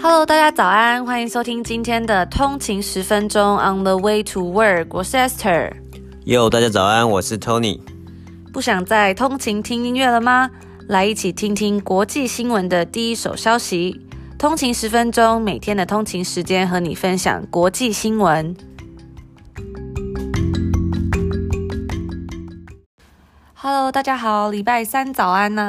Hello，大家早安，欢迎收听今天的通勤十分钟 On the way to work，我是 Esther。Yo，大家早安，我是 Tony。不想再通勤听音乐了吗？来一起听听国际新闻的第一手消息。通勤十分钟，每天的通勤时间和你分享国际新闻。Hello，大家好，礼拜三早安呢、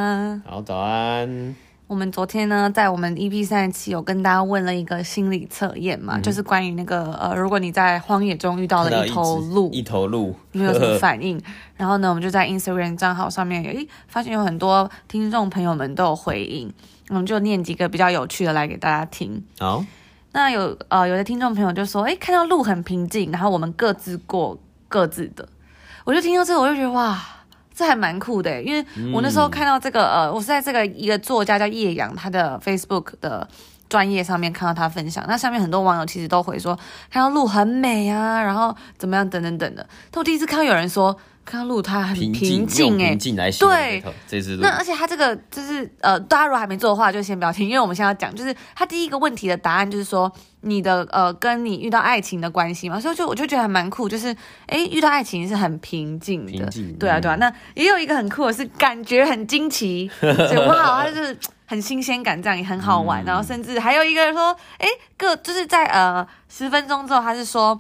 啊？好，早安。我们昨天呢，在我们 EP 三十七有跟大家问了一个心理测验嘛，嗯、就是关于那个呃，如果你在荒野中遇到了一头鹿，一,一头鹿，你会有什么反应？然后呢，我们就在 Instagram 账号上面，诶，发现有很多听众朋友们都有回应，我们就念几个比较有趣的来给大家听。好，那有呃，有的听众朋友就说，诶，看到鹿很平静，然后我们各自过各自的。我就听到这个，我就觉得哇。这还蛮酷的，因为我那时候看到这个，嗯、呃，我是在这个一个作家叫叶阳他的 Facebook 的专业上面看到他分享，那下面很多网友其实都会说看到鹿很美啊，然后怎么样等等等的。但我第一次看到有人说看到鹿它很平静，哎，平静来对，这只。那而且他这个就是呃，大家如果还没做的话，就先不要听，因为我们现在要讲，就是他第一个问题的答案就是说。你的呃，跟你遇到爱情的关系嘛，所以就我就觉得还蛮酷，就是诶，遇到爱情是很平静的，平对啊对啊。那也有一个很酷的是，感觉很惊奇，所以哇，他就是很新鲜感，这样也很好玩。嗯、然后甚至还有一个人说，哎，各就是在呃十分钟之后，他是说。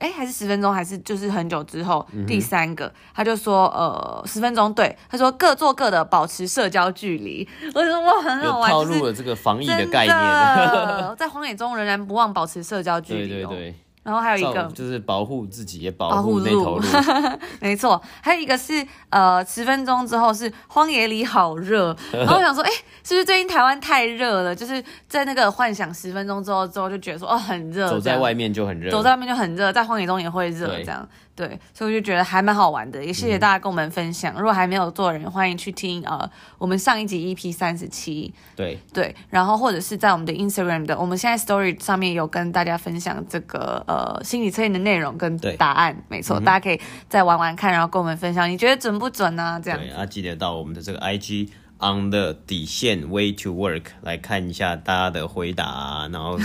哎，还是十分钟，还是就是很久之后，嗯、第三个他就说，呃，十分钟，对，他说各做各的，保持社交距离。我说哇，很好玩，套路了这个防疫的概念，在荒野中仍然不忘保持社交距离。对对对。然后还有一个就是保护自己，也保护那头鹿。没错，还有一个是呃，十分钟之后是荒野里好热。然后我想说，哎，是不是最近台湾太热了？就是在那个幻想十分钟之后之后就觉得说，哦，很热。走在外面就很热，走在外面就很热，在荒野中也会热，这样。对，所以我就觉得还蛮好玩的，也谢谢大家跟我们分享。嗯、如果还没有做的人，欢迎去听呃我们上一集 EP 三十七。对对，然后或者是在我们的 Instagram 的，我们现在 Story 上面有跟大家分享这个呃心理测验的内容跟答案，没错，嗯、大家可以再玩玩看，然后跟我们分享，你觉得准不准呢、啊？这样对啊，记得到我们的这个 IG。On the 底线 way to work 来看一下大家的回答啊，然后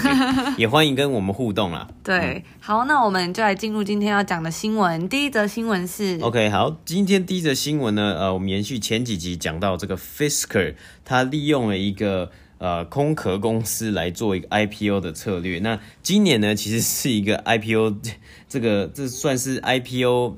也欢迎跟我们互动啦。对，好，那我们就来进入今天要讲的新闻。第一则新闻是，OK，好，今天第一则新闻呢，呃，我们延续前几集讲到这个 Fisker，他利用了一个呃空壳公司来做一个 IPO 的策略。那今年呢，其实是一个 IPO，这个这算是 IPO。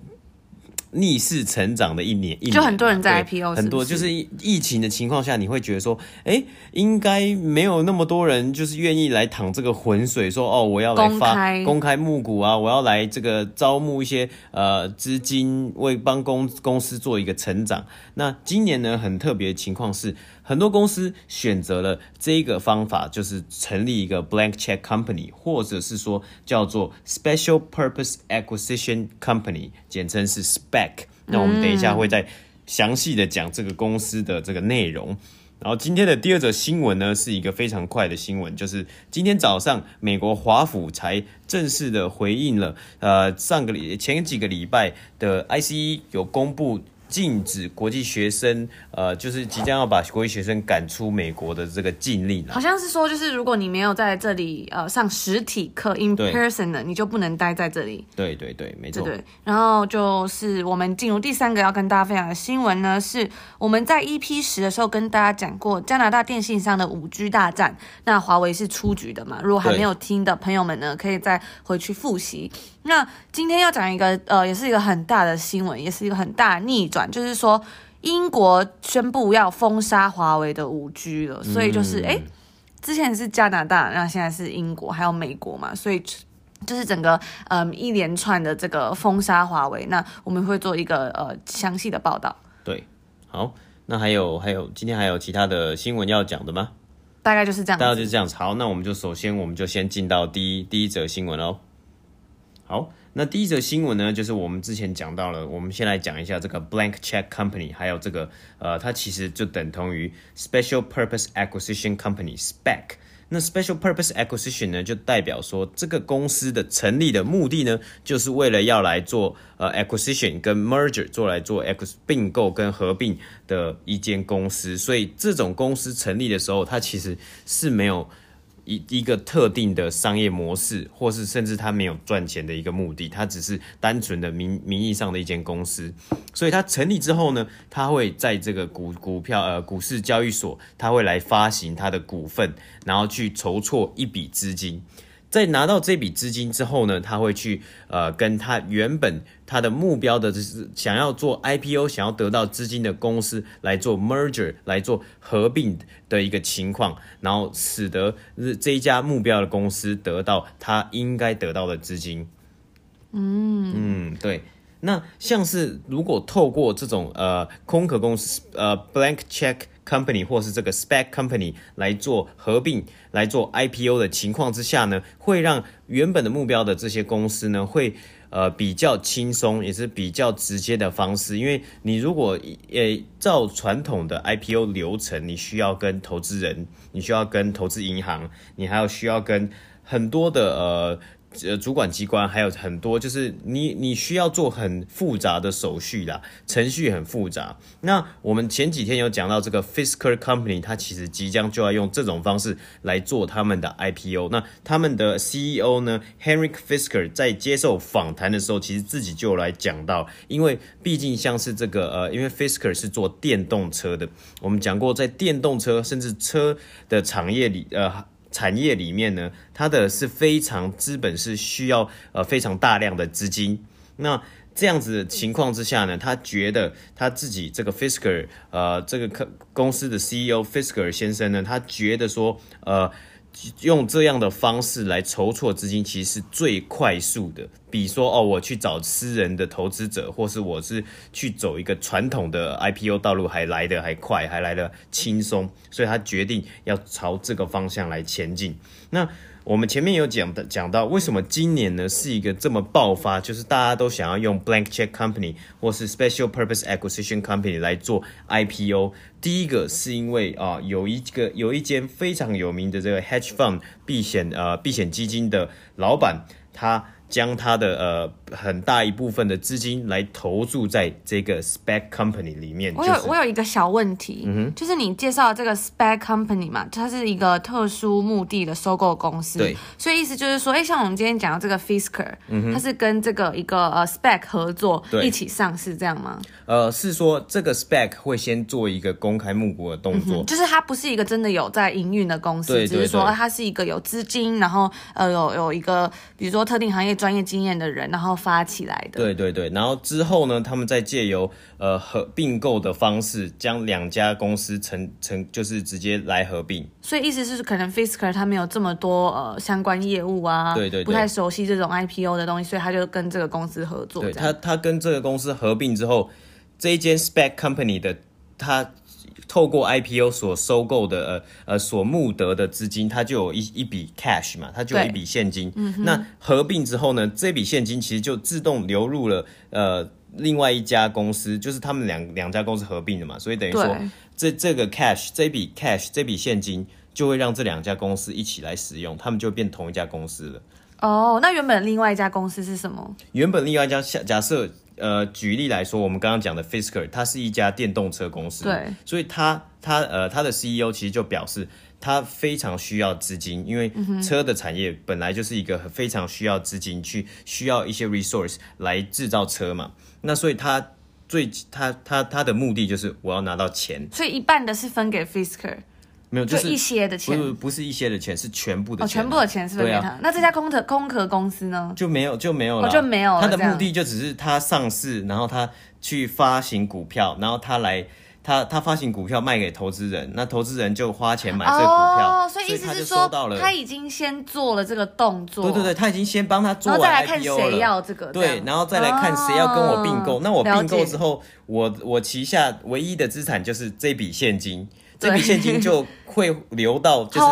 逆势成长的一年，一年就很多人在 IPO，是是很多就是疫情的情况下，你会觉得说，哎、欸，应该没有那么多人就是愿意来淌这个浑水，说哦，我要来发公开，募股啊，我要来这个招募一些呃资金，为帮公公司做一个成长。那今年呢，很特别的情况是。很多公司选择了这个方法，就是成立一个 blank check company，或者是说叫做 special purpose acquisition company，简称是 SPAC。那我们等一下会再详细的讲这个公司的这个内容。然后今天的第二则新闻呢，是一个非常快的新闻，就是今天早上美国华府才正式的回应了，呃，上个礼前几个礼拜的 ICE 有公布。禁止国际学生，呃，就是即将要把国际学生赶出美国的这个禁令。好像是说，就是如果你没有在这里呃上实体课 in person 的，你就不能待在这里。对对对，没错。对，对，然后就是我们进入第三个要跟大家分享的新闻呢，是我们在 EP 十的时候跟大家讲过加拿大电信商的五 G 大战，那华为是出局的嘛？如果还没有听的朋友们呢，可以再回去复习。那今天要讲一个呃，也是一个很大的新闻，也是一个很大的逆转，就是说英国宣布要封杀华为的五 G 了，所以就是哎、嗯，之前是加拿大，那现在是英国，还有美国嘛，所以就是整个嗯一连串的这个封杀华为，那我们会做一个呃详细的报道。对，好，那还有还有今天还有其他的新闻要讲的吗？大概就是这样，大概就是这样子。好，那我们就首先我们就先进到第一第一则新闻喽。好，那第一则新闻呢，就是我们之前讲到了，我们先来讲一下这个 blank check company，还有这个呃，它其实就等同于 special purpose acquisition company SPAC。那 special purpose acquisition 呢，就代表说这个公司的成立的目的呢，就是为了要来做呃 acquisition 跟 merger，做来做 acqu 并购跟合并的一间公司。所以这种公司成立的时候，它其实是没有。一一个特定的商业模式，或是甚至他没有赚钱的一个目的，他只是单纯的名名义上的一间公司。所以他成立之后呢，他会在这个股股票呃股市交易所，他会来发行他的股份，然后去筹措一笔资金。在拿到这笔资金之后呢，他会去呃跟他原本他的目标的就是想要做 IPO、想要得到资金的公司来做 merger、来做合并的一个情况，然后使得这一家目标的公司得到他应该得到的资金。嗯嗯，对。那像是如果透过这种呃空壳公司呃 blank check company 或是这个 spec company 来做合并来做 IPO 的情况之下呢，会让原本的目标的这些公司呢，会呃比较轻松，也是比较直接的方式。因为你如果呃照传统的 IPO 流程，你需要跟投资人，你需要跟投资银行，你还要需要跟很多的呃。呃，主管机关还有很多，就是你你需要做很复杂的手续啦，程序很复杂。那我们前几天有讲到这个 Fisker Company，它其实即将就要用这种方式来做他们的 IPO。那他们的 CEO 呢，Henrik Fisker 在接受访谈的时候，其实自己就来讲到，因为毕竟像是这个呃，因为 Fisker 是做电动车的，我们讲过，在电动车甚至车的产业里，呃。产业里面呢，它的是非常资本是需要呃非常大量的资金。那这样子的情况之下呢，他觉得他自己这个 Fisker 呃这个公司的 CEO Fisker 先生呢，他觉得说呃。用这样的方式来筹措资金，其实是最快速的。比说哦，我去找私人的投资者，或是我是去走一个传统的 IPO 道路，还来得还快，还来得轻松。所以他决定要朝这个方向来前进。那。我们前面有讲的讲到，为什么今年呢是一个这么爆发，就是大家都想要用 blank check company 或是 special purpose acquisition company 来做 IPO。第一个是因为啊，有一个有一间非常有名的这个 hedge fund 避险呃避险基金的老板，他。将他的呃很大一部分的资金来投注在这个 spec company 里面。我有、就是、我有一个小问题，嗯哼，就是你介绍的这个 spec company 嘛，它是一个特殊目的的收购公司，对，所以意思就是说，哎，像我们今天讲的这个 Fisker，嗯哼，它是跟这个一个呃 spec 合作，一起上市这样吗？呃，是说这个 spec 会先做一个公开募股的动作，嗯、就是它不是一个真的有在营运的公司，只是说它是一个有资金，然后呃有有一个比如说特定行业。专业经验的人，然后发起来的。对对对，然后之后呢，他们再借由呃合并购的方式，将两家公司成成就是直接来合并。所以意思是，可能 Fisker 他没有这么多呃相关业务啊，对对对，不太熟悉这种 IPO 的东西，所以他就跟这个公司合作。对，他他跟这个公司合并之后，这一间 Spec Company 的他。透过 IPO 所收购的呃呃所募得的资金，它就有一一笔 cash 嘛，它就有一笔现金。嗯、那合并之后呢，这笔现金其实就自动流入了呃另外一家公司，就是他们两两家公司合并的嘛，所以等于说这这个 cash 这笔 cash 这笔现金就会让这两家公司一起来使用，他们就变同一家公司了。哦，那原本另外一家公司是什么？原本另外一家假假设。呃，举例来说，我们刚刚讲的 Fisker，它是一家电动车公司，对，所以它它呃他的 CEO 其实就表示，他非常需要资金，因为车的产业本来就是一个非常需要资金去需要一些 resource 来制造车嘛，那所以他最他他他的目的就是我要拿到钱，所以一半的是分给 Fisker。没有，就是一些的钱，不是不是一些的钱，是全部的钱，哦，全部的钱是分给他。啊、那这家空壳空壳公司呢？就没有就没有了，哦，就没有了。他的目的就只是他上市，然后他去发行股票，然后他来他他发行股票卖给投资人，那投资人就花钱买这股票。哦，所以意思是说，他已经先做了这个动作。对对对，他已经先帮他做完了。然后再来看谁要这个，对，然后再来看谁要跟我并购。哦，那我并购之后，我我旗下唯一的资产就是这笔现金。这笔现金就会流到就是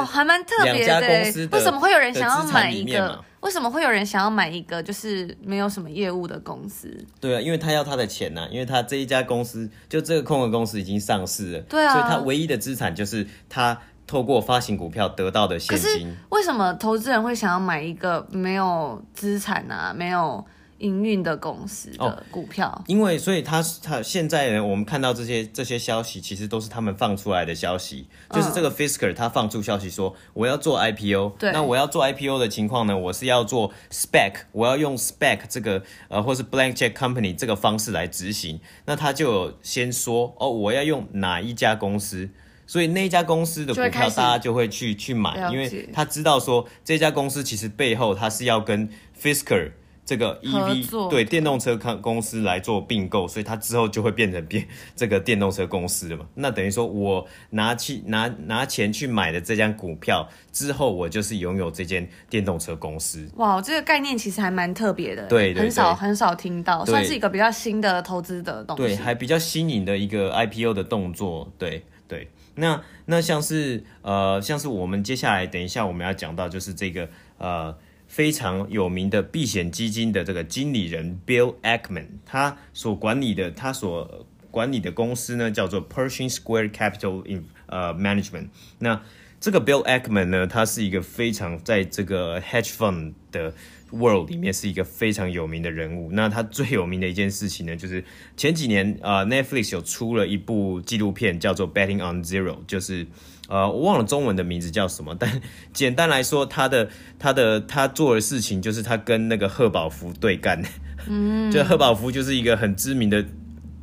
两家公司的，为什么会有人想要买一个？为什么会有人想要买一个就是没有什么业务的公司？对啊，因为他要他的钱呐、啊，因为他这一家公司就这个空壳公司已经上市了，对啊，所以他唯一的资产就是他透过发行股票得到的现金。为什么投资人会想要买一个没有资产啊，没有？营运的公司的股票。哦、因为所以他他现在呢，我们看到这些这些消息，其实都是他们放出来的消息。就是这个 Fisker 他放出消息说，我要做 IPO。对。那我要做 IPO 的情况呢，我是要做 spec，我要用 spec 这个呃，或是 Blank Check Company 这个方式来执行。那他就先说哦，我要用哪一家公司。所以那一家公司的股票，大家就会去去买，因为他知道说这家公司其实背后他是要跟 Fisker 这个 EV 对电动车公司来做并购，所以它之后就会变成变这个电动车公司了嘛。那等于说我拿去拿拿钱去买的这张股票之后，我就是拥有这间电动车公司。哇，这个概念其实还蛮特别的，对，很少很少听到，算是一个比较新的投资的东西，对，还比较新颖的一个 IPO 的动作，对对。那那像是呃像是我们接下来等一下我们要讲到就是这个呃非常有名的避险基金的这个经理人 Bill Ackman，他所管理的他所管理的公司呢叫做 Pershing Square Capital in 呃 Management。那这个 Bill Ackman 呢，他是一个非常在这个 Hedge Fund 的。World 里面是一个非常有名的人物。那他最有名的一件事情呢，就是前几年啊、Netflix 有出了一部纪录片，叫做《Betting on Zero》，就是呃我忘了中文的名字叫什么，但简单来说，他的他的他做的事情就是他跟那个贺宝福对干。嗯，就贺宝福就是一个很知名的。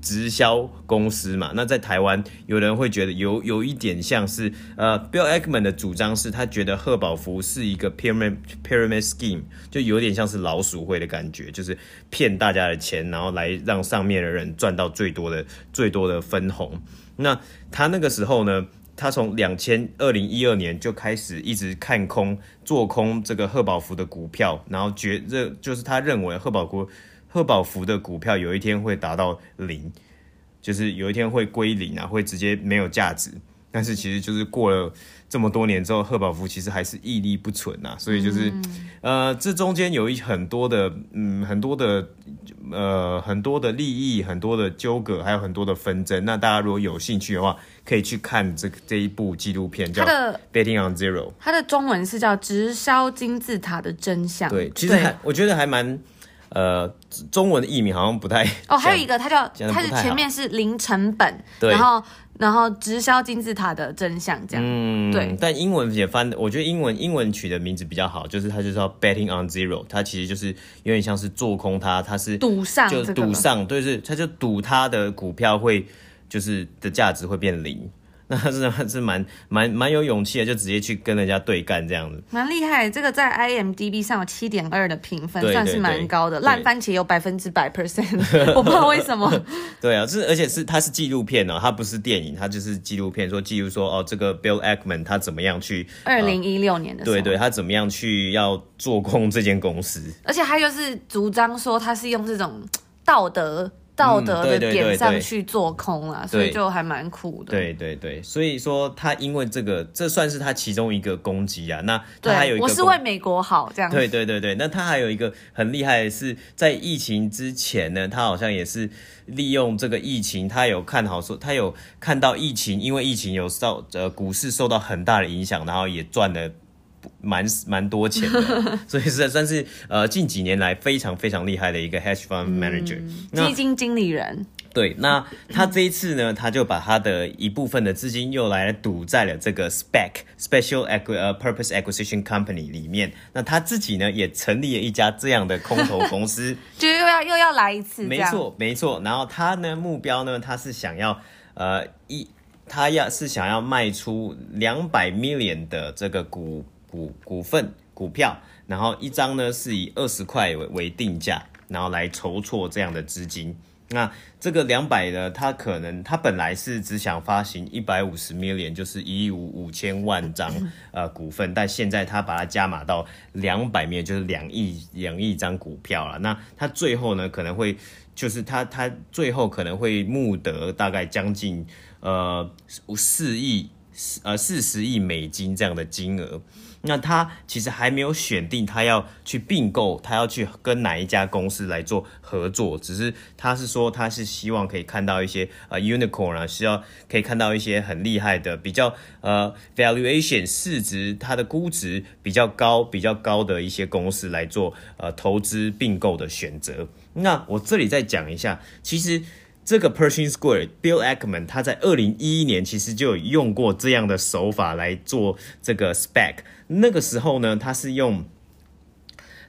直销公司嘛，那在台湾有人会觉得有有一点像是呃，Bill Ackman 的主张是他觉得贺宝福是一个 pyramid pyramid scheme，就有点像是老鼠会的感觉，就是骗大家的钱，然后来让上面的人赚到最多的最多的分红。那他那个时候呢，他从两千二零一二年就开始一直看空做空这个贺宝福的股票，然后觉认就是他认为贺宝福。贺宝福的股票有一天会达到零，就是有一天会归零啊，会直接没有价值。但是其实就是过了这么多年之后，贺宝福其实还是屹立不存啊。所以就是，呃，这中间有一很多的，嗯，很多的，呃，很多的利益，很多的纠葛，还有很多的纷争。那大家如果有兴趣的话，可以去看这这一部纪录片，叫《Betting on Zero》。它的中文是叫《直销金字塔的真相》。对，其实还我觉得还蛮。呃，中文的译名好像不太哦，还有一个，它叫它是前面是零成本，对，然后然后直销金字塔的真相这样，嗯，对。但英文也翻，我觉得英文英文取的名字比较好，就是它就是叫 Betting on Zero，它其实就是有点像是做空它，它是赌上，就赌上，对，是它就赌它的股票会就是的价值会变零。那他是还是蛮蛮蛮有勇气的，就直接去跟人家对干这样子，蛮厉害。这个在 IMDB 上有七点二的评分，算是蛮高的。烂番茄有百分之百 percent，我不知道为什么。对啊，是而且是它是纪录片哦，它不是电影，它就是纪录片，说记录说哦，这个 Bill Ackman 他怎么样去二零一六年的时候，对对，他怎么样去要做空这间公司，而且他又是主张说他是用这种道德。道德的点上去做空啊，所以就还蛮苦的。对对对，所以说他因为这个，这算是他其中一个攻击啊。那他还有一个，我是为美国好这样。对对对对，那他还有一个很厉害的是，在疫情之前呢，他好像也是利用这个疫情，他有看好说，他有看到疫情，因为疫情有受呃股市受到很大的影响，然后也赚了。蛮蛮多钱的，所以是算是呃近几年来非常非常厉害的一个 hedge fund manager，嗯、基金经理人。对，那他这一次呢，他就把他的一部分的资金又来赌在了这个 spec special equ 呃 purpose acquisition company 里面。那他自己呢，也成立了一家这样的空投公司，就又要又要来一次。没错，没错。然后他呢，目标呢，他是想要呃一，他要是想要卖出两百 million 的这个股。股股份股票，然后一张呢是以二十块为为定价，然后来筹措这样的资金。那这个两百呢，他可能他本来是只想发行一百五十 million，就是一亿五五千万张呃股份，但现在他把它加码到两百 million，就是两亿两亿张股票了。那他最后呢可能会就是他他最后可能会募得大概将近呃四亿。呃四十亿美金这样的金额。那他其实还没有选定他要去并购，他要去跟哪一家公司来做合作，只是他是说他是希望可以看到一些呃 unicorn 啊，需要可以看到一些很厉害的比较呃 valuation 市值它的估值比较高比较高的一些公司来做呃投资并购的选择。那我这里再讲一下，其实。这个 Pershing Square Bill Ackman 他在二零一一年其实就有用过这样的手法来做这个 spec。那个时候呢，他是用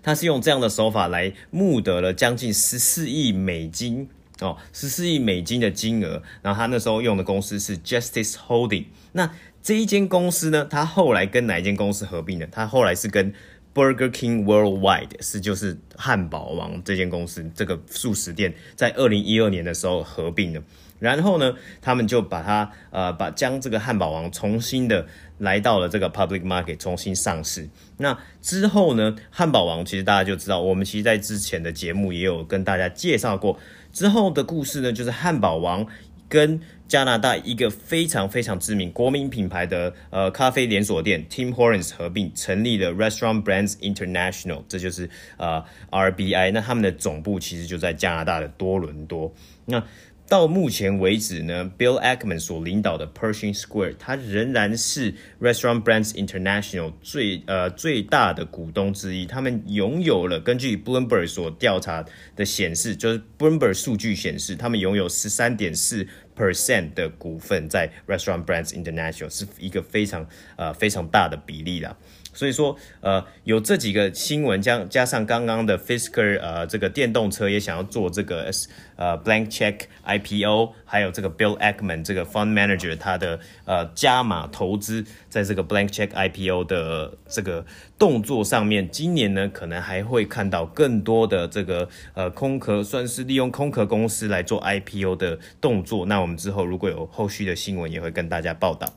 他是用这样的手法来募得了将近十四亿美金哦，十四亿美金的金额。然后他那时候用的公司是 Justice Holding。那这一间公司呢，他后来跟哪一间公司合并的？他后来是跟 Burger King Worldwide 是就是汉堡王这间公司，这个速食店在二零一二年的时候合并了，然后呢，他们就把它呃把将这个汉堡王重新的来到了这个 public market 重新上市。那之后呢，汉堡王其实大家就知道，我们其实在之前的节目也有跟大家介绍过，之后的故事呢，就是汉堡王。跟加拿大一个非常非常知名国民品牌的呃咖啡连锁店 Tim Hortons 合并，成立了 Restaurant Brands International，这就是呃 RBI。那他们的总部其实就在加拿大的多伦多。那到目前为止呢，Bill Ackman 所领导的 Pershing Square，它仍然是 Restaurant Brands International 最呃最大的股东之一。他们拥有了根据 Bloomberg 所调查的显示，就是 Bloomberg 数据显示，他们拥有十三点四 percent 的股份在 Restaurant Brands International，是一个非常呃非常大的比例啦。所以说，呃，有这几个新闻，加加上刚刚的 Fisker，呃，这个电动车也想要做这个，呃，Blank Check IPO，还有这个 Bill Ackman 这个 Fund Manager 他的呃加码投资在这个 Blank Check IPO 的这个动作上面，今年呢可能还会看到更多的这个呃空壳，算是利用空壳公司来做 IPO 的动作。那我们之后如果有后续的新闻，也会跟大家报道。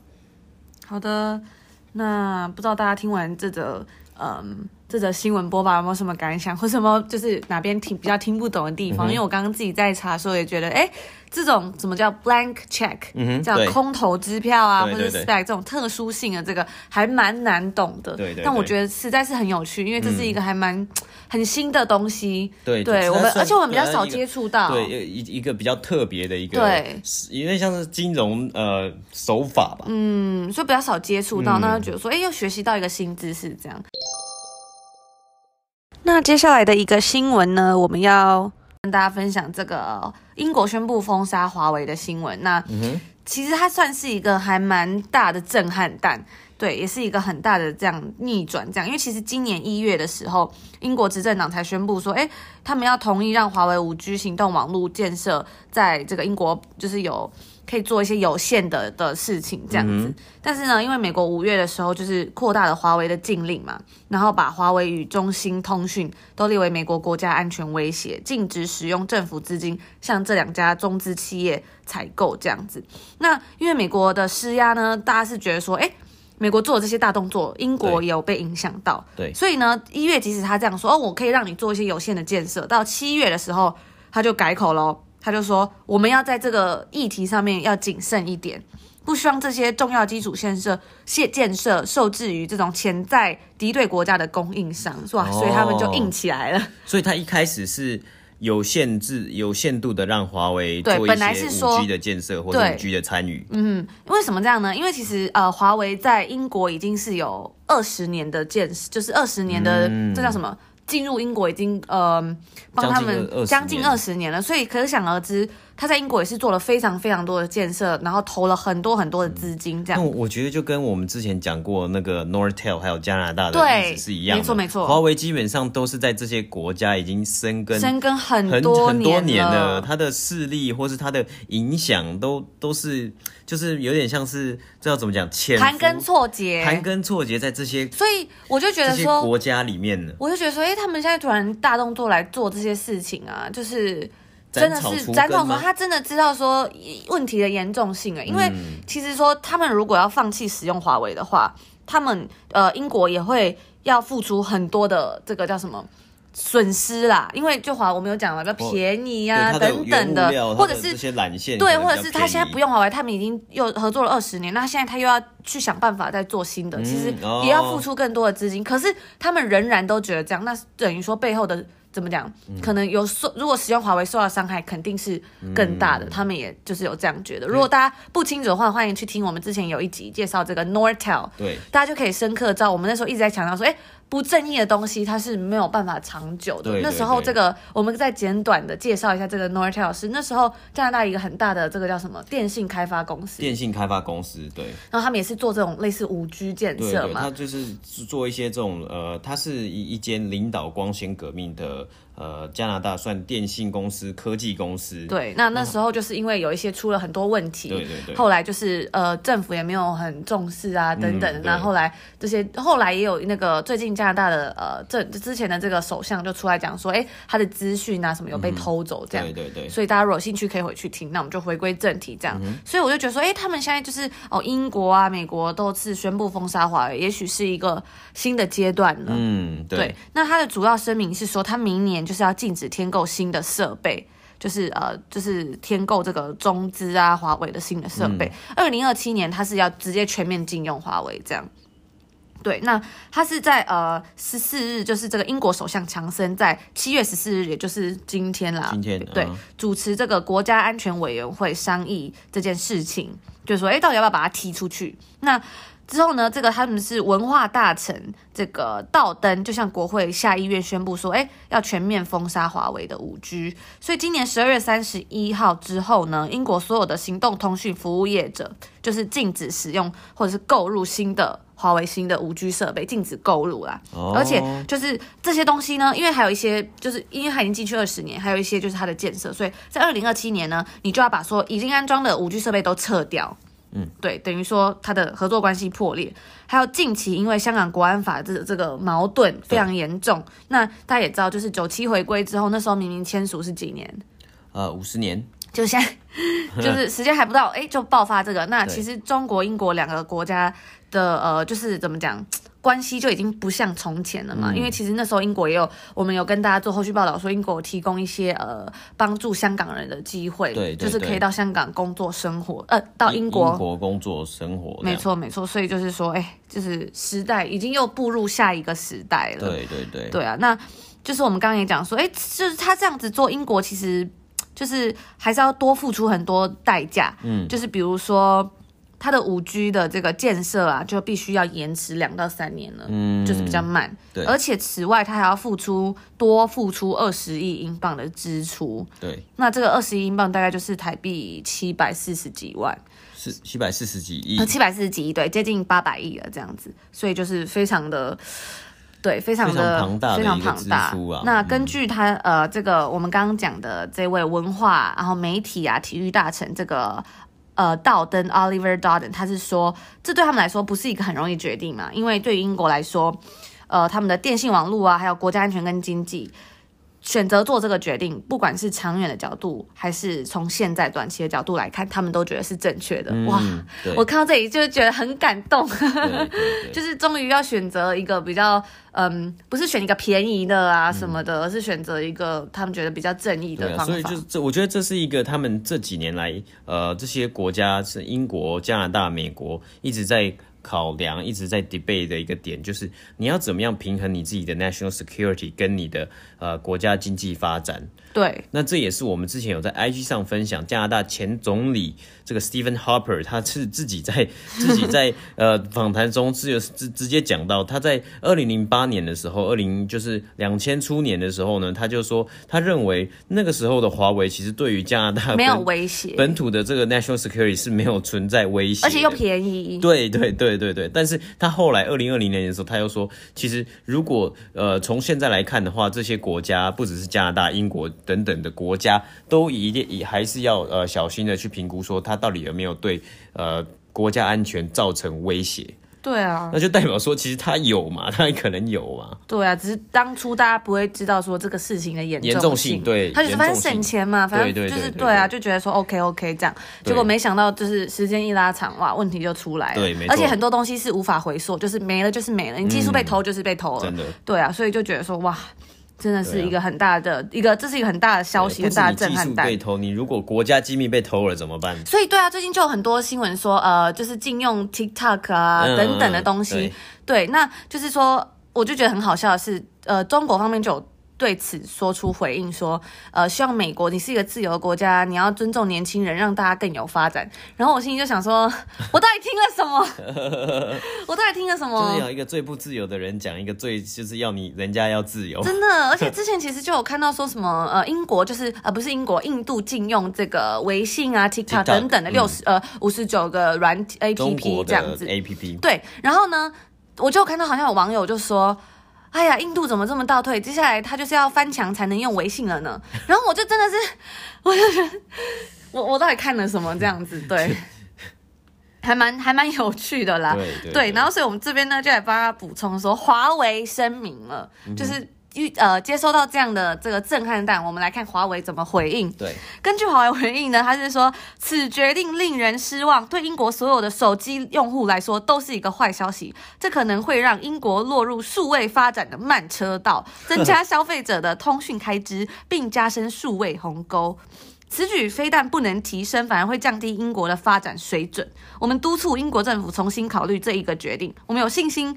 好的。那不知道大家听完这个，嗯，这则新闻播报有没有什么感想，或什么就是哪边听比较听不懂的地方？嗯、因为我刚刚自己在查的时候也觉得，哎。这种什么叫 blank check，嗯，叫空头支票啊，或者 spec 这种特殊性的这个还蛮难懂的。对对。但我觉得实在是很有趣，因为这是一个还蛮很新的东西。对对，我们而且我们比较少接触到。对，一一个比较特别的一个，对，有点像是金融呃手法吧。嗯，所以比较少接触到，那就觉得说，哎，又学习到一个新知识这样。那接下来的一个新闻呢，我们要。跟大家分享这个英国宣布封杀华为的新闻，那其实它算是一个还蛮大的震撼弹，对，也是一个很大的这样逆转，这样，因为其实今年一月的时候，英国执政党才宣布说，哎，他们要同意让华为五 G 行动网络建设在这个英国，就是有。可以做一些有限的的事情，这样子。嗯、但是呢，因为美国五月的时候就是扩大了华为的禁令嘛，然后把华为与中兴通讯都列为美国国家安全威胁，禁止使用政府资金向这两家中资企业采购这样子。那因为美国的施压呢，大家是觉得说，哎，美国做的这些大动作，英国也有被影响到。对，所以呢，一月即使他这样说，哦，我可以让你做一些有限的建设，到七月的时候他就改口喽。他就说，我们要在这个议题上面要谨慎一点，不希望这些重要基础建设、建建设受制于这种潜在敌对国家的供应商，是吧？所以他们就硬起来了。所以他一开始是有限制、有限度的让华为做一些五 G 的建设或者五 G 的参与。嗯，为什么这样呢？因为其实呃，华为在英国已经是有二十年的建设，就是二十年的、嗯、这叫什么？进入英国已经呃帮他们将近二十年了，所以可想而知，他在英国也是做了非常非常多的建设，然后投了很多很多的资金，这样。那我觉得就跟我们之前讲过那个 Nortel 还有加拿大的例子是一样的，没错没错。华为基本上都是在这些国家已经生根生根很多很多年了，它的势力或是它的影响都都是就是有点像是这要怎么讲，盘根错节，盘根错节在这些，所以我就觉得说国家里面呢，我就觉得说，哎。他们现在突然大动作来做这些事情啊，就是真的是斩草除，他真的知道说问题的严重性啊。因为其实说他们如果要放弃使用华为的话，他们呃英国也会要付出很多的这个叫什么损失啦，因为就华我们有讲了，比较便宜呀、啊、等等的，的或者是这些缆线，对，或者是他现在不用华为，他们已经又合作了二十年，那现在他又要去想办法再做新的，嗯、其实也要付出更多的资金、哦，可是他们仍然都觉得这样，那等于说背后的。怎么讲？可能有受，如果使用华为受到伤害，肯定是更大的、嗯。他们也就是有这样觉得。如果大家不清楚的话，欢迎去听我们之前有一集介绍这个 Nortel，对，大家就可以深刻知道我们那时候一直在强调说，哎。不正义的东西，它是没有办法长久的。对对对，那时候，这个我们再简短的介绍一下这个 Nortel 是那时候加拿大一个很大的这个叫什么电信开发公司。电信开发公司，对。然后他们也是做这种类似五 G 建设嘛。他就是做一些这种呃，它是一一间领导光纤革命的呃加拿大算电信公司、科技公司。对，那那时候就是因为有一些出了很多问题，对对对。后来就是呃政府也没有很重视啊等等，那、嗯、后，来这些后来也有那个最近。加拿大的呃，这之前的这个首相就出来讲说，哎，他的资讯啊什么有被偷走这样，嗯、对对对，所以大家如果有兴趣可以回去听。那我们就回归正题，这样、嗯。所以我就觉得说，哎，他们现在就是哦，英国啊、美国都是宣布封杀华为，也许是一个新的阶段了。嗯对，对。那他的主要声明是说，他明年就是要禁止添购新的设备，就是呃，就是添购这个中资啊、华为的新的设备。二零二七年它是要直接全面禁用华为这样。对，那他是在呃十四日，就是这个英国首相强森在七月十四日，也就是今天啦，今天对、嗯、主持这个国家安全委员会商议这件事情，就是说，哎，到底要不要把他踢出去？那之后呢，这个他们是文化大臣这个道登就向国会下议院宣布说，哎，要全面封杀华为的五 G。所以今年十二月三十一号之后呢，英国所有的行动通讯服务业者就是禁止使用或者是购入新的。华为新的五 G 设备禁止购入啦，oh. 而且就是这些东西呢，因为还有一些，就是因为它已经进去二十年，还有一些就是它的建设，所以在二零二七年呢，你就要把说已经安装的五 G 设备都撤掉。嗯，对，等于说他的合作关系破裂。还有近期因为香港国安法这这个矛盾非常严重，那大家也知道，就是九七回归之后，那时候明明签署是几年？呃，五十年。就现在，就是时间还不到，哎，就爆发这个。那其实中国、英国两个国家的呃，就是怎么讲，关系就已经不像从前了嘛。嗯、因为其实那时候英国也有，我们有跟大家做后续报道，说英国有提供一些呃帮助香港人的机会，对，就是可以到香港工作生活，呃，到英国英国工作生活。没错没错，所以就是说，哎，就是时代已经又步入下一个时代了。对对对，对啊，那就是我们刚刚也讲说，哎，就是他这样子做，英国其实。就是还是要多付出很多代价，嗯，就是比如说它的五 G 的这个建设啊，就必须要延迟两到三年了，嗯，就是比较慢，对，而且此外，它还要付出多付出二十亿英镑的支出，对，那这个二十亿英镑大概就是台币七百四十几万，是七百四十几亿，七百四十几亿，对，接近八百亿了这样子，所以就是非常的。对，非常的非常庞大。那根据他、嗯、呃，这个我们刚刚讲的这位文化，然后媒体啊，体育大臣这个呃，道登 Oliver Dowden，他是说，这对他们来说不是一个很容易决定嘛，因为对于英国来说，呃，他们的电信网络啊，还有国家安全跟经济。选择做这个决定，不管是长远的角度，还是从现在短期的角度来看，他们都觉得是正确的。嗯、哇，我看到这里就觉得很感动，就是终于要选择一个比较，嗯，不是选一个便宜的啊什么的，嗯、而是选择一个他们觉得比较正义的方法。所以就是这，我觉得这是一个他们这几年来，呃，这些国家是英国、加拿大、美国一直在。考量一直在 debate 的一个点，就是你要怎么样平衡你自己的 national security 跟你的呃国家经济发展。对，那这也是我们之前有在 IG 上分享，加拿大前总理这个 Stephen Harper，他是自己在 自己在呃访谈中是有直直接讲到，他在二零零八年的时候，二零就是两千初年的时候呢，他就说他认为那个时候的华为其实对于加拿大没有威胁，本土的这个 national security 是没有存在威胁，而且又便宜。对对对对对，但是他后来二零二零年的时候，他又说，其实如果呃从现在来看的话，这些国家不只是加拿大、英国。等等的国家都一定也还是要呃小心的去评估，说它到底有没有对呃国家安全造成威胁。对啊，那就代表说其实它有嘛，它也可能有嘛。对啊，只是当初大家不会知道说这个事情的严重性，严重性，对，他就是反正省钱嘛，反正就是对啊，就觉得说 OK OK 这样，结果没想到就是时间一拉长，哇，问题就出来了。对，没错。而且很多东西是无法回溯，就是没了就是没了，你技术被偷就是被偷了，嗯，真的。对啊，所以就觉得说哇。真的是一个很大的、啊、一个，这是一个很大的消息，很大的震撼弹。被偷，你如果国家机密被偷了怎么办？所以对啊，最近就有很多新闻说，呃，就是禁用 TikTok 啊、嗯、等等的东西。对，对，那就是说，我就觉得很好笑的是，呃，中国方面就有。对此说出回应说，呃，希望美国你是一个自由的国家，你要尊重年轻人，让大家更有发展。然后我心里就想说，我到底听了什么？我到底听了什么？就是有一个最不自由的人讲一个最，就是要你人家要自由。真的，而且之前其实就有看到说什么，呃，英国就是呃不是英国，印度禁用这个微信啊、TikTok 等等的六十、嗯、呃五十九个软 APP 这样子 APP。对，然后呢，我就看到好像有网友就说。哎呀，印度怎么这么倒退？接下来他就是要翻墙才能用微信了呢。然后我就真的是，我就觉得，我我到底看了什么这样子？对，还蛮还蛮有趣的啦。对，对，对，对，然后所以我们这边呢就来帮他补充说，华为声明了，嗯、就是。呃，接收到这样的这个震撼弹，我们来看华为怎么回应。对，根据华为回应呢，他是说此决定令人失望，对英国所有的手机用户来说都是一个坏消息。这可能会让英国落入数位发展的慢车道，增加 消费者的通讯开支，并加深数位鸿沟。此举非但不能提升，反而会降低英国的发展水准。我们督促英国政府重新考虑这一个决定。我们有信心。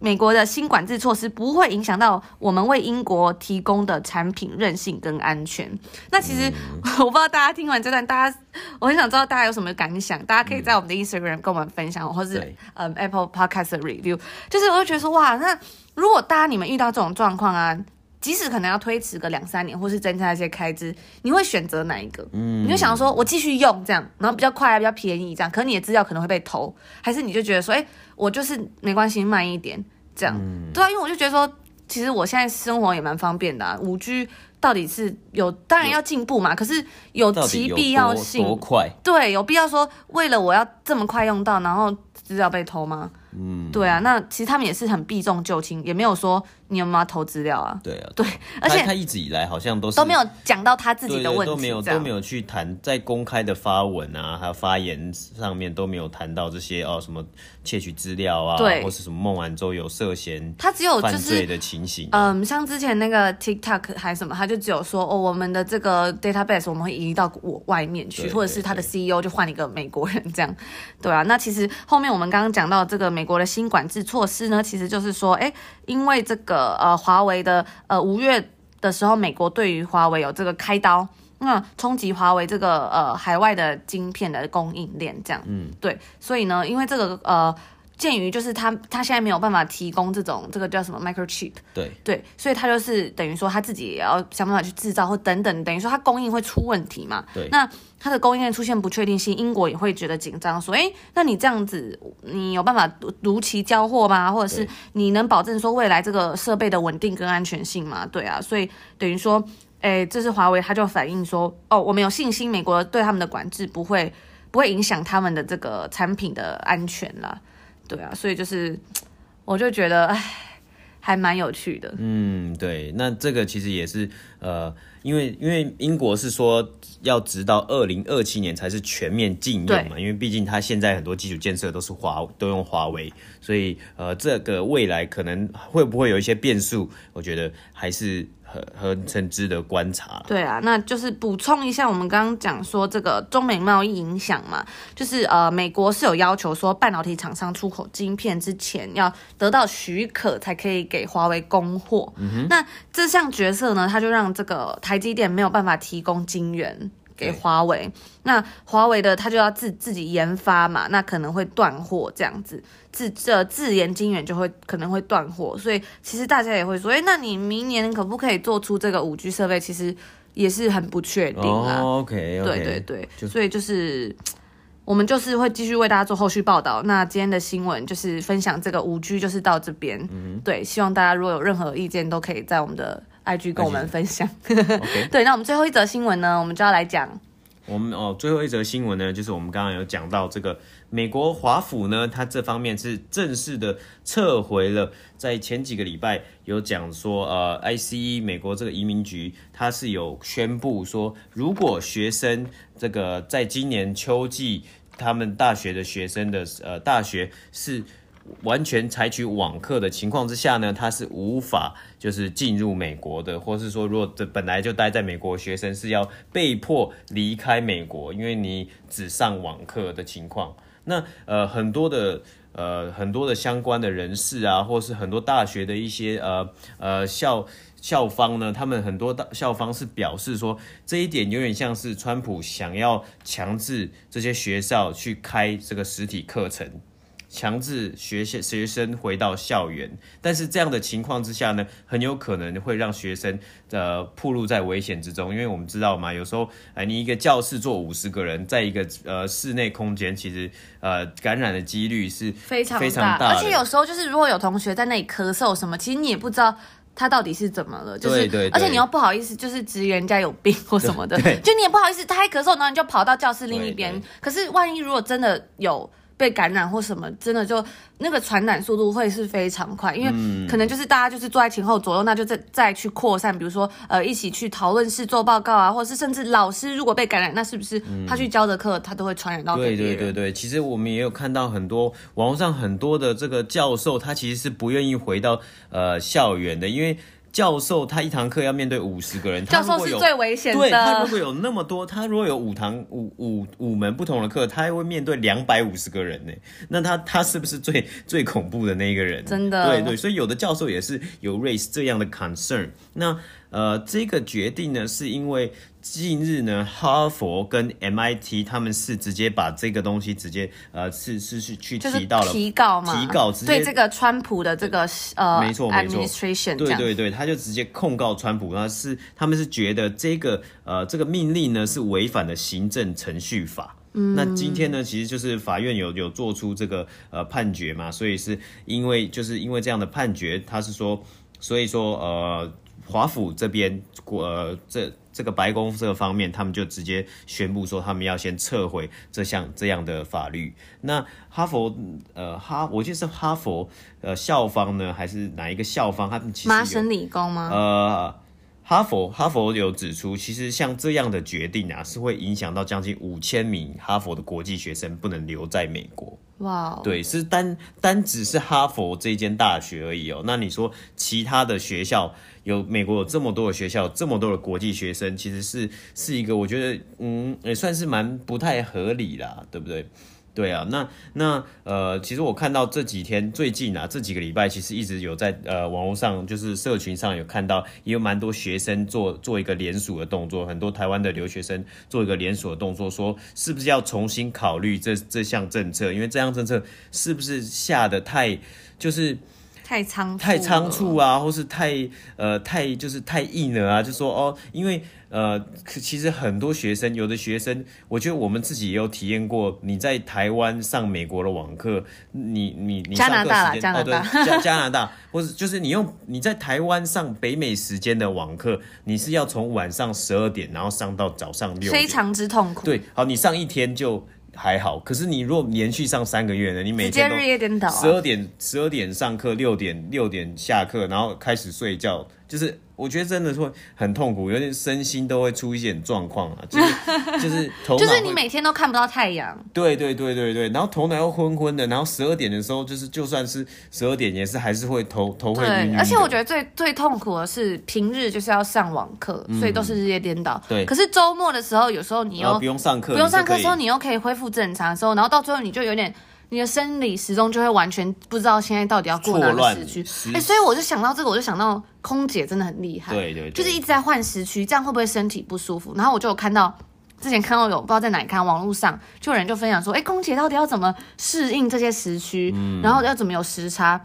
美国的新管制措施不会影响到我们为英国提供的产品韧性跟安全。那其实 我不知道大家听完这段，大家我很想知道大家有什么感想。大家可以在我们的 Instagram 跟我们分享，或是嗯 Apple Podcast 的 review。就是我就觉得说哇，那如果大家你们遇到这种状况啊，即使可能要推迟个两三年，或是增加一些开支，你会选择哪一个？嗯，你就想说我继续用这样，然后比较快啊，比较便宜这样，可你的资料可能会被偷，还是你就觉得说，哎、欸？我就是没关系，慢一点这样，嗯、对啊，因为我就觉得说，其实我现在生活也蛮方便的啊。五 G 到底是有，当然要进步嘛，可是有其必要性，多快？对，有必要说为了我要这么快用到，然后资料被偷吗？嗯，对啊，那其实他们也是很避重就轻，也没有说。你有没有偷资料啊？对啊，对，而且他一直以来好像都是都没有讲到他自己的问题，都没有都没有去谈在公开的发文啊，还有发言上面都没有谈到这些哦，什么窃取资料啊，对，或是什么孟晚舟有涉嫌他只有犯罪的情形。嗯，像之前那个 TikTok 还是什么，他就只有说哦，我们的这个 database 我们会移到我外面去，或者是他的 CEO 就换一个美国人这样，对啊。那其实后面我们刚刚讲到这个美国的新管制措施呢，其实就是说，哎，因为这个。呃，华为的呃五月的时候，美国对于华为有这个开刀，那冲击华为这个呃海外的晶片的供应链，这样，嗯，对，所以呢，因为这个呃。鉴于就是他他现在没有办法提供这种这个叫什么 microchip，对对，所以他就是等于说他自己也要想办法去制造或等等，等于说他供应会出问题嘛。对，那他的供应链出现不确定性，英国也会觉得紧张，说，哎，那你这样子，你有办法如期交货吗？或者是你能保证说未来这个设备的稳定跟安全性吗？对啊，所以等于说，哎，这是华为他就反映说，哦，我们有信心美国对他们的管制不会不会影响他们的这个产品的安全了。对啊，所以就是，我就觉得，哎，还蛮有趣的。嗯，对，那这个其实也是，呃，因为因为英国是说要直到二零二七年才是全面禁用嘛，因为毕竟它现在很多基础建设都是华都用华为，所以呃，这个未来可能会不会有一些变数，我觉得还是。很很诚挚的观察，对啊，那就是补充一下，我们刚刚讲说这个中美贸易影响嘛，就是呃，美国是有要求说半导体厂商出口晶片之前要得到许可才可以给华为供货。嗯，那这项决策呢，它就让这个台积电没有办法提供晶圆。给华为，那华为的他就要自自己研发嘛，那可能会断货这样子，自这自研晶圆就会可能会断货，所以其实大家也会说，哎，那你明年可不可以做出这个五 G 设备？其实也是很不确定啊。Oh, OK，, okay. 对对对，所以就是我们就是会继续为大家做后续报道。那今天的新闻就是分享这个五 G，就是到这边。嗯，对，希望大家如果有任何意见，都可以在我们的。IG 跟我们分享. 对，那我们最后一则新闻呢，我们就要来讲。我们哦，最后一则新闻呢，就是我们刚刚有讲到这个美国华府呢，它这方面是正式的撤回了，在前几个礼拜有讲说，呃，ICE 美国这个移民局，它是有宣布说，如果学生这个在今年秋季他们大学的学生的呃大学是。完全采取网课的情况之下呢，他是无法就是进入美国的，或是说如果这本来就待在美国学生是要被迫离开美国，因为你只上网课的情况。那呃很多的呃很多的相关的人士啊，或是很多大学的一些呃呃校校方呢，他们很多大校方是表示说，这一点有点像是川普想要强制这些学校去开这个实体课程。强制学学学生回到校园，但是这样的情况之下呢，很有可能会让学生呃暴露在危险之中，因为我们知道嘛，有时候哎，你一个教室坐五十个人，在一个呃室内空间，其实呃感染的几率是非常非常大，而且有时候就是如果有同学在那里咳嗽什么，其实你也不知道他到底是怎么了，就是而且你又不好意思就是质疑人家有病或什么的，就你也不好意思，他还咳嗽，然后你就跑到教室另一边，可是万一如果真的有。被感染或什么，真的就那个传染速度会是非常快，因为可能就是大家就是坐在前后左右，那就再再去扩散，比如说呃一起去讨论室做报告啊，或者是甚至老师如果被感染，那是不是他去教的课他都会传染到？对对对对，其实我们也有看到很多网络上很多的这个教授，他其实是不愿意回到呃校园的，因为。教授他一堂课要面对五十个人，教授是最危险的。对，他如果有那么多，他如果有五堂五五五门不同的课，他还会面对两百五十个人呢。那他他是不是最最恐怖的那一个人？真的，对对，所以有的教授也是有 raise 这样的 concern。那呃，这个决定呢，是因为近日呢，哈佛跟 MIT 他们是直接把这个东西直接呃，是是去去提到了提告嘛，提告直接对这个川普的这个呃，没错没错，administration，对对对，他就直接控告川普，他是他们是觉得这个呃这个命令呢是违反了行政程序法。嗯，那今天呢，其实就是法院有有做出这个呃判决嘛，所以是因为就是因为这样的判决，他是说，所以说呃。华府这边，呃，这这个白宫这个方面，他们就直接宣布说，他们要先撤回这项这样的法律。那哈佛，呃，哈，我记得是哈佛，呃，校方呢，还是哪一个校方？他们其实麻省理工吗？呃，哈佛，哈佛有指出，其实像这样的决定啊，是会影响到将近五千名哈佛的国际学生不能留在美国。哇，Wow. 对，是单单只是哈佛这间大学而已哦。那你说其他的学校，有美国有这么多的学校，这么多的国际学生，其实是是一个我觉得嗯也算是蛮不太合理啦，对不对？对啊，那那呃，其实我看到这几天最近啊，这几个礼拜，其实一直有在呃网络上，就是社群上有看到，也有蛮多学生做做一个联署的动作，很多台湾的留学生做一个联署的动作，说是不是要重新考虑这这项政策，因为这项政策是不是下的太就是。太仓太仓促啊，或是太呃太就是太硬了啊，就说哦，因为呃，其实很多学生，有的学生，我觉得我们自己也有体验过，你在台湾上美国的网课，你你你上课时间，加拿大加拿大，哦对，加加拿大，或是就是你用你在台湾上北美时间的网课，你是要从晚上十二点，然后上到早上六点，非常之痛苦。对，好，你上一天就。还好，可是你如果连续上三个月呢？你每天都十二点十二点上课，六点六点下课，然后开始睡觉，就是。我觉得真的会很痛苦，有点身心都会出一点状况啊，就是就是头脑 就是你每天都看不到太阳，对对对对对，然后头脑又昏昏的，然后十二点的时候就是就算是十二点也是还是会头头会晕晕。而且我觉得最最痛苦的是平日就是要上网课，嗯、所以都是日夜颠倒。对，可是周末的时候有时候你又不用上课，不用上课的时候你又可以恢复正常的时候，然后到最后你就有点。你的生理时钟就会完全不知道现在到底要过哪个时区，哎、欸，所以我就想到这个，我就想到空姐真的很厉害，对对，对，就是一直在换时区，这样会不会身体不舒服？然后我就有看到，之前看到有不知道在哪里看网络上，就有人就分享说，哎、欸，空姐到底要怎么适应这些时区，嗯、然后要怎么有时差？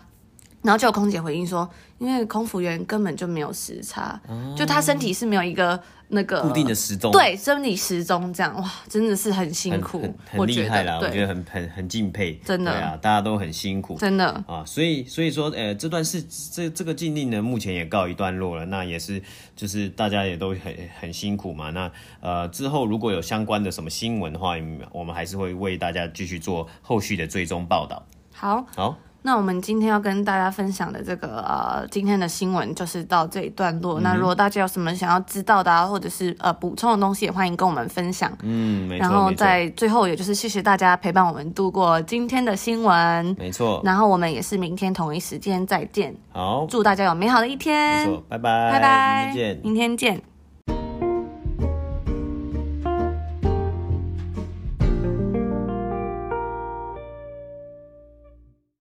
然后就有空姐回应说，因为空服员根本就没有时差，哦、就他身体是没有一个。那个固定的时钟，对，生理时钟这样哇，真的是很辛苦，很厉害啦，我觉得很很很敬佩，真的，对啊，大家都很辛苦，真的啊，所以所以说，呃，这段是这这个禁令呢，目前也告一段落了，那也是就是大家也都很很辛苦嘛，那呃之后如果有相关的什么新闻的话，我们还是会为大家继续做后续的追踪报道。好，好。那我们今天要跟大家分享的这个呃今天的新闻就是到这一段落。嗯、那如果大家有什么想要知道的啊，或者是呃补充的东西，也欢迎跟我们分享。嗯，没错。然后在最后，也就是谢谢大家陪伴我们度过今天的新闻。没错。然后我们也是明天同一时间再见。好，祝大家有美好的一天。没错，拜拜，拜拜，明天见。明天见。